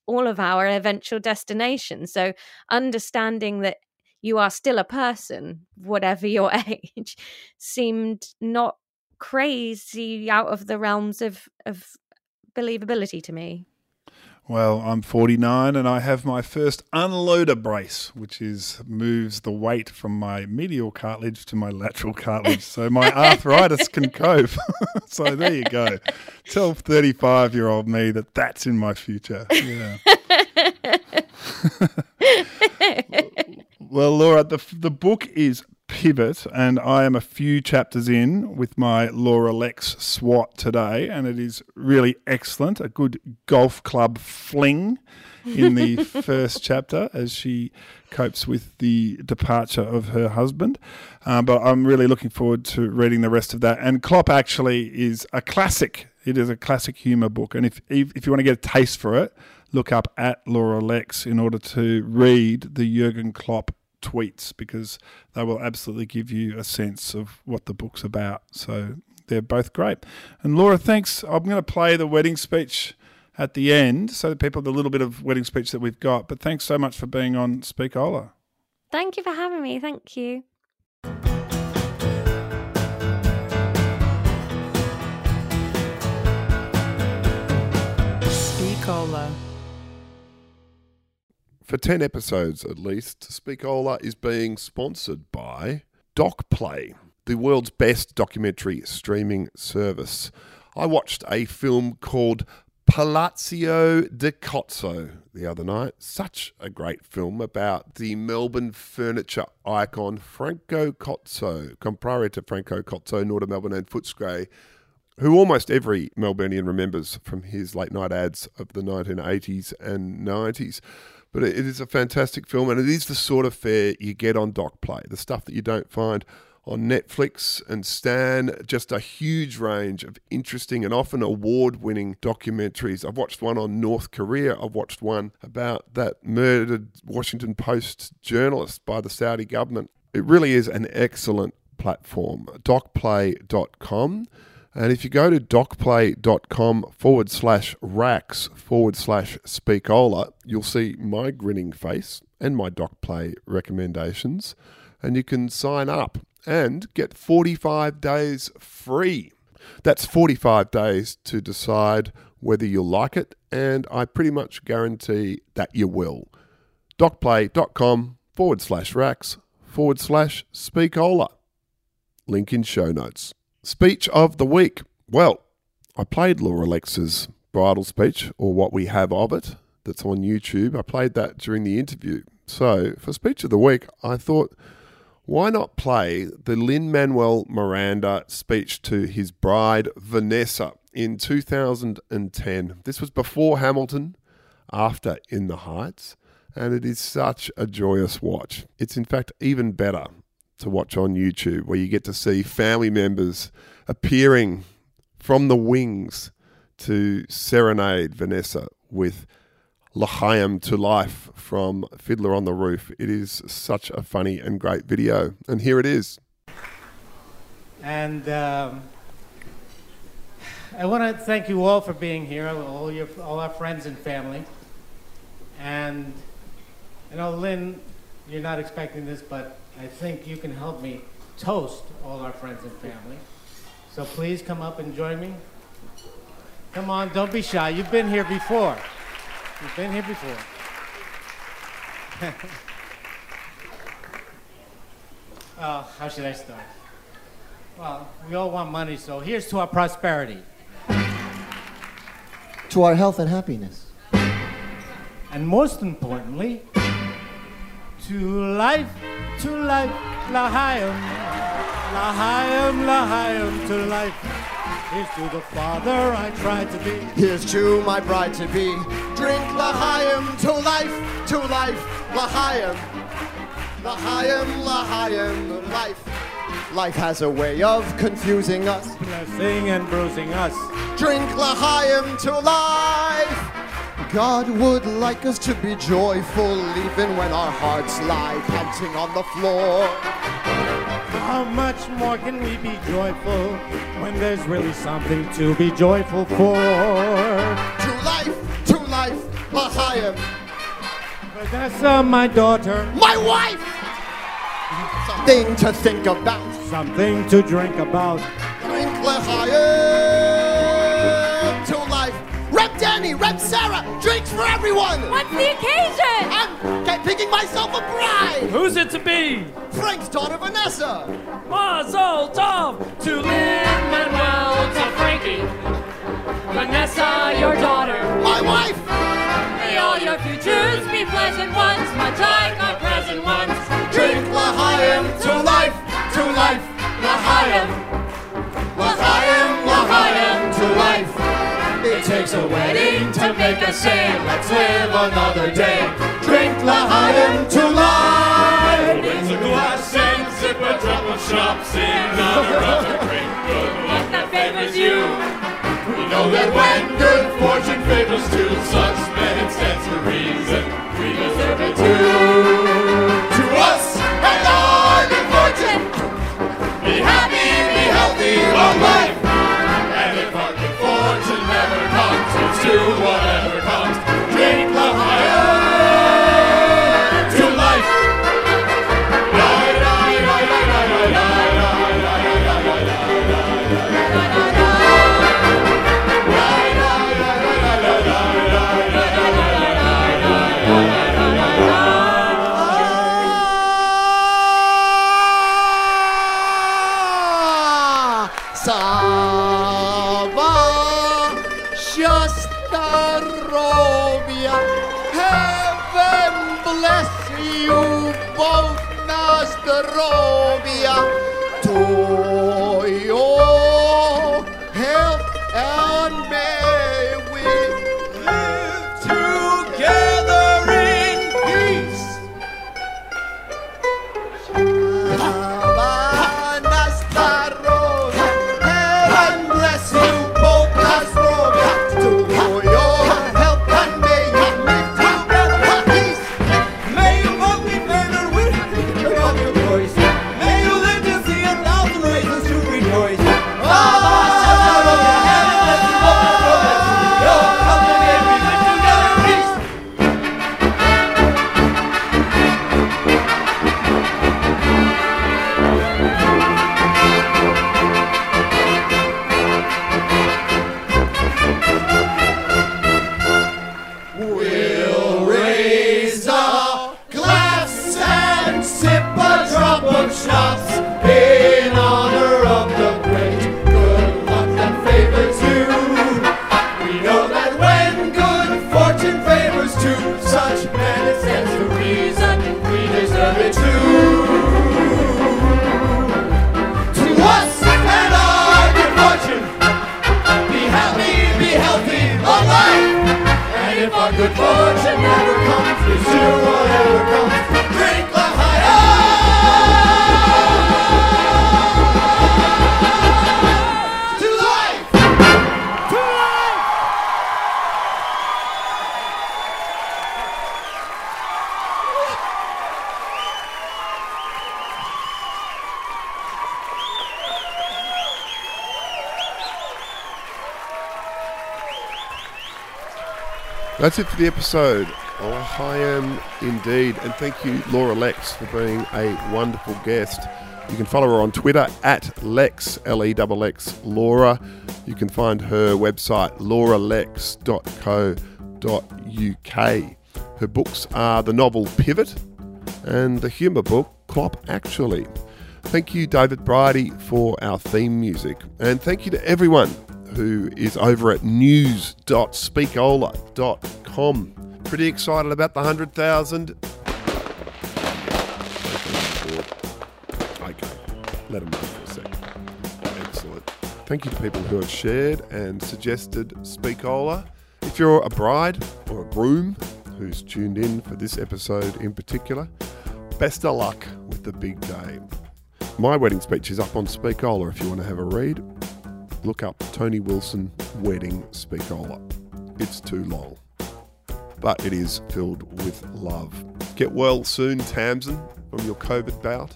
all of our eventual destination. So understanding that you are still a person, whatever your age, seemed not crazy out of the realms of, of believability to me. Well, I'm 49 and I have my first unloader brace, which is moves the weight from my medial cartilage to my lateral cartilage, so my arthritis can cope. so there you go. Tell 35 year old me that that's in my future. Yeah. well, Laura, the the book is Pivot, and I am a few chapters in with my Laura Lexx SWAT today, and it is really excellent. A good golf club fling in the first chapter as she copes with the departure of her husband. Uh, but I'm really looking forward to reading the rest of that. And Klopp actually is a classic. It is a classic humour book, and if if if you want to get a taste for it, look up at Laura Lexx in order to read the Jurgen Klopp tweets because they will absolutely give you a sense of what the book's about. So they're both great. And Laura, thanks. I'm going to play the wedding speech at the end so that people the little bit of wedding speech that we've got. But thanks so much for being on Speakola. Thank you for having me. Thank you. For 10 episodes at least, Speakola is being sponsored by DocPlay, the world's best documentary streaming service. I watched a film called Palazzo di Cozzo the other night. Such a great film about the Melbourne furniture icon Franco Cozzo, comprare to Franco Cozzo, Norda Melbourne and Footscray, who almost every Melburnian remembers from his late night ads of the 1980s and 90s. But it is a fantastic film, and it is the sort of fare you get on DocPlay, the stuff that you don't find on Netflix and Stan. Just a huge range of interesting and often award winning documentaries. I've watched one on North Korea, I've watched one about that murdered Washington Post journalist by the Saudi government. It really is an excellent platform. DocPlay.com. And if you go to docplay.com forward slash racks forward slash speakola, you'll see my grinning face and my DocPlay recommendations. And you can sign up and get 45 days free. That's 45 days to decide whether you'll like it, and I pretty much guarantee that you will. docplay.com forward slash racks forward slash speakola. Link in show notes. Speech of the week. Well, I played Laura Lexx's bridal speech, or what we have of it, that's on YouTube. I played that during the interview. So, for speech of the week, I thought, why not play the Lin Manuel Miranda speech to his bride, Vanessa, in 2010? This was before Hamilton, after In the Heights, and it is such a joyous watch. It's, in fact, even better to watch on YouTube, where you get to see family members appearing from the wings to serenade Vanessa with L'Chaim to Life from Fiddler on the Roof. It is such a funny and great video. And here it is. And um, I want to thank you all for being here, all, your, all our friends and family. And I know, Lynn, you're not expecting this, but I think you can help me toast all our friends and family. So please come up and join me. Come on, don't be shy. You've been here before. You've been here before. oh, how should I start? Well, we all want money, so here's to our prosperity. To our health and happiness. And most importantly, to life, to life, L'Chaim. L'Chaim, L'Chaim, to life. Here's to the father I tried to be. Here's to my bride to be. Drink L'Chaim to life, to life, L'Chaim. L'Chaim, L'Chaim, life. Life has a way of confusing us. Blessing and bruising us. Drink L'Chaim to life. God would like us to be joyful even when our hearts lie panting on the floor. How much more can we be joyful when there's really something to be joyful for? To life, to life, L'Chaim. Vanessa, uh, my daughter. My wife! Something to think about. Something to drink about. Drink L'Chaim to life. Rep Danny, Rep Sarah, drinks for everyone! What's the occasion? I'm get- picking myself a bride! Who's it to be? Frank's daughter Vanessa! Mazel tov to Lin Manuel to Frankie. Vanessa, your daughter. My wife! May all your futures be pleasant ones, much like our present ones. Drink L'Chaim to life, to life, to life. It takes a wedding to make us say, let's live another day. Drink L'Chaim to life. Raise a glass and sip a drop of schnapps in honor of a great good luck that favors you. We know that when good fortune favors two such men, it stands to reason we deserve it too. To us and our good fortune, be happy, be healthy, long life. Robia to That's it for the episode. Oh, I am indeed. And thank you, Laura Lexx, for being a wonderful guest. You can follow her on Twitter at Lex, L E X, Laura. You can find her website, lauralex.co.uk. Her books are the novel Pivot and the humour book Klopp Actually. Thank you, David Bridie, for our theme music. And thank you to everyone who is over at news.speakola.com. Pretty excited about the 100,000. Okay, let them know for a second. Excellent. Thank you to people who have shared and suggested Speakola. If you're a bride or a groom who's tuned in for this episode in particular, best of luck with the big day. My wedding speech is up on Speakola if you want to have a read. Look up Tony Wilson Wedding Speakola. It's too long, but it is filled with love. Get well soon, Tamsin, from your COVID bout.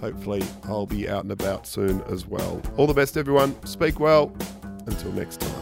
Hopefully, I'll be out and about soon as well. All the best, everyone. Speak well. Until next time.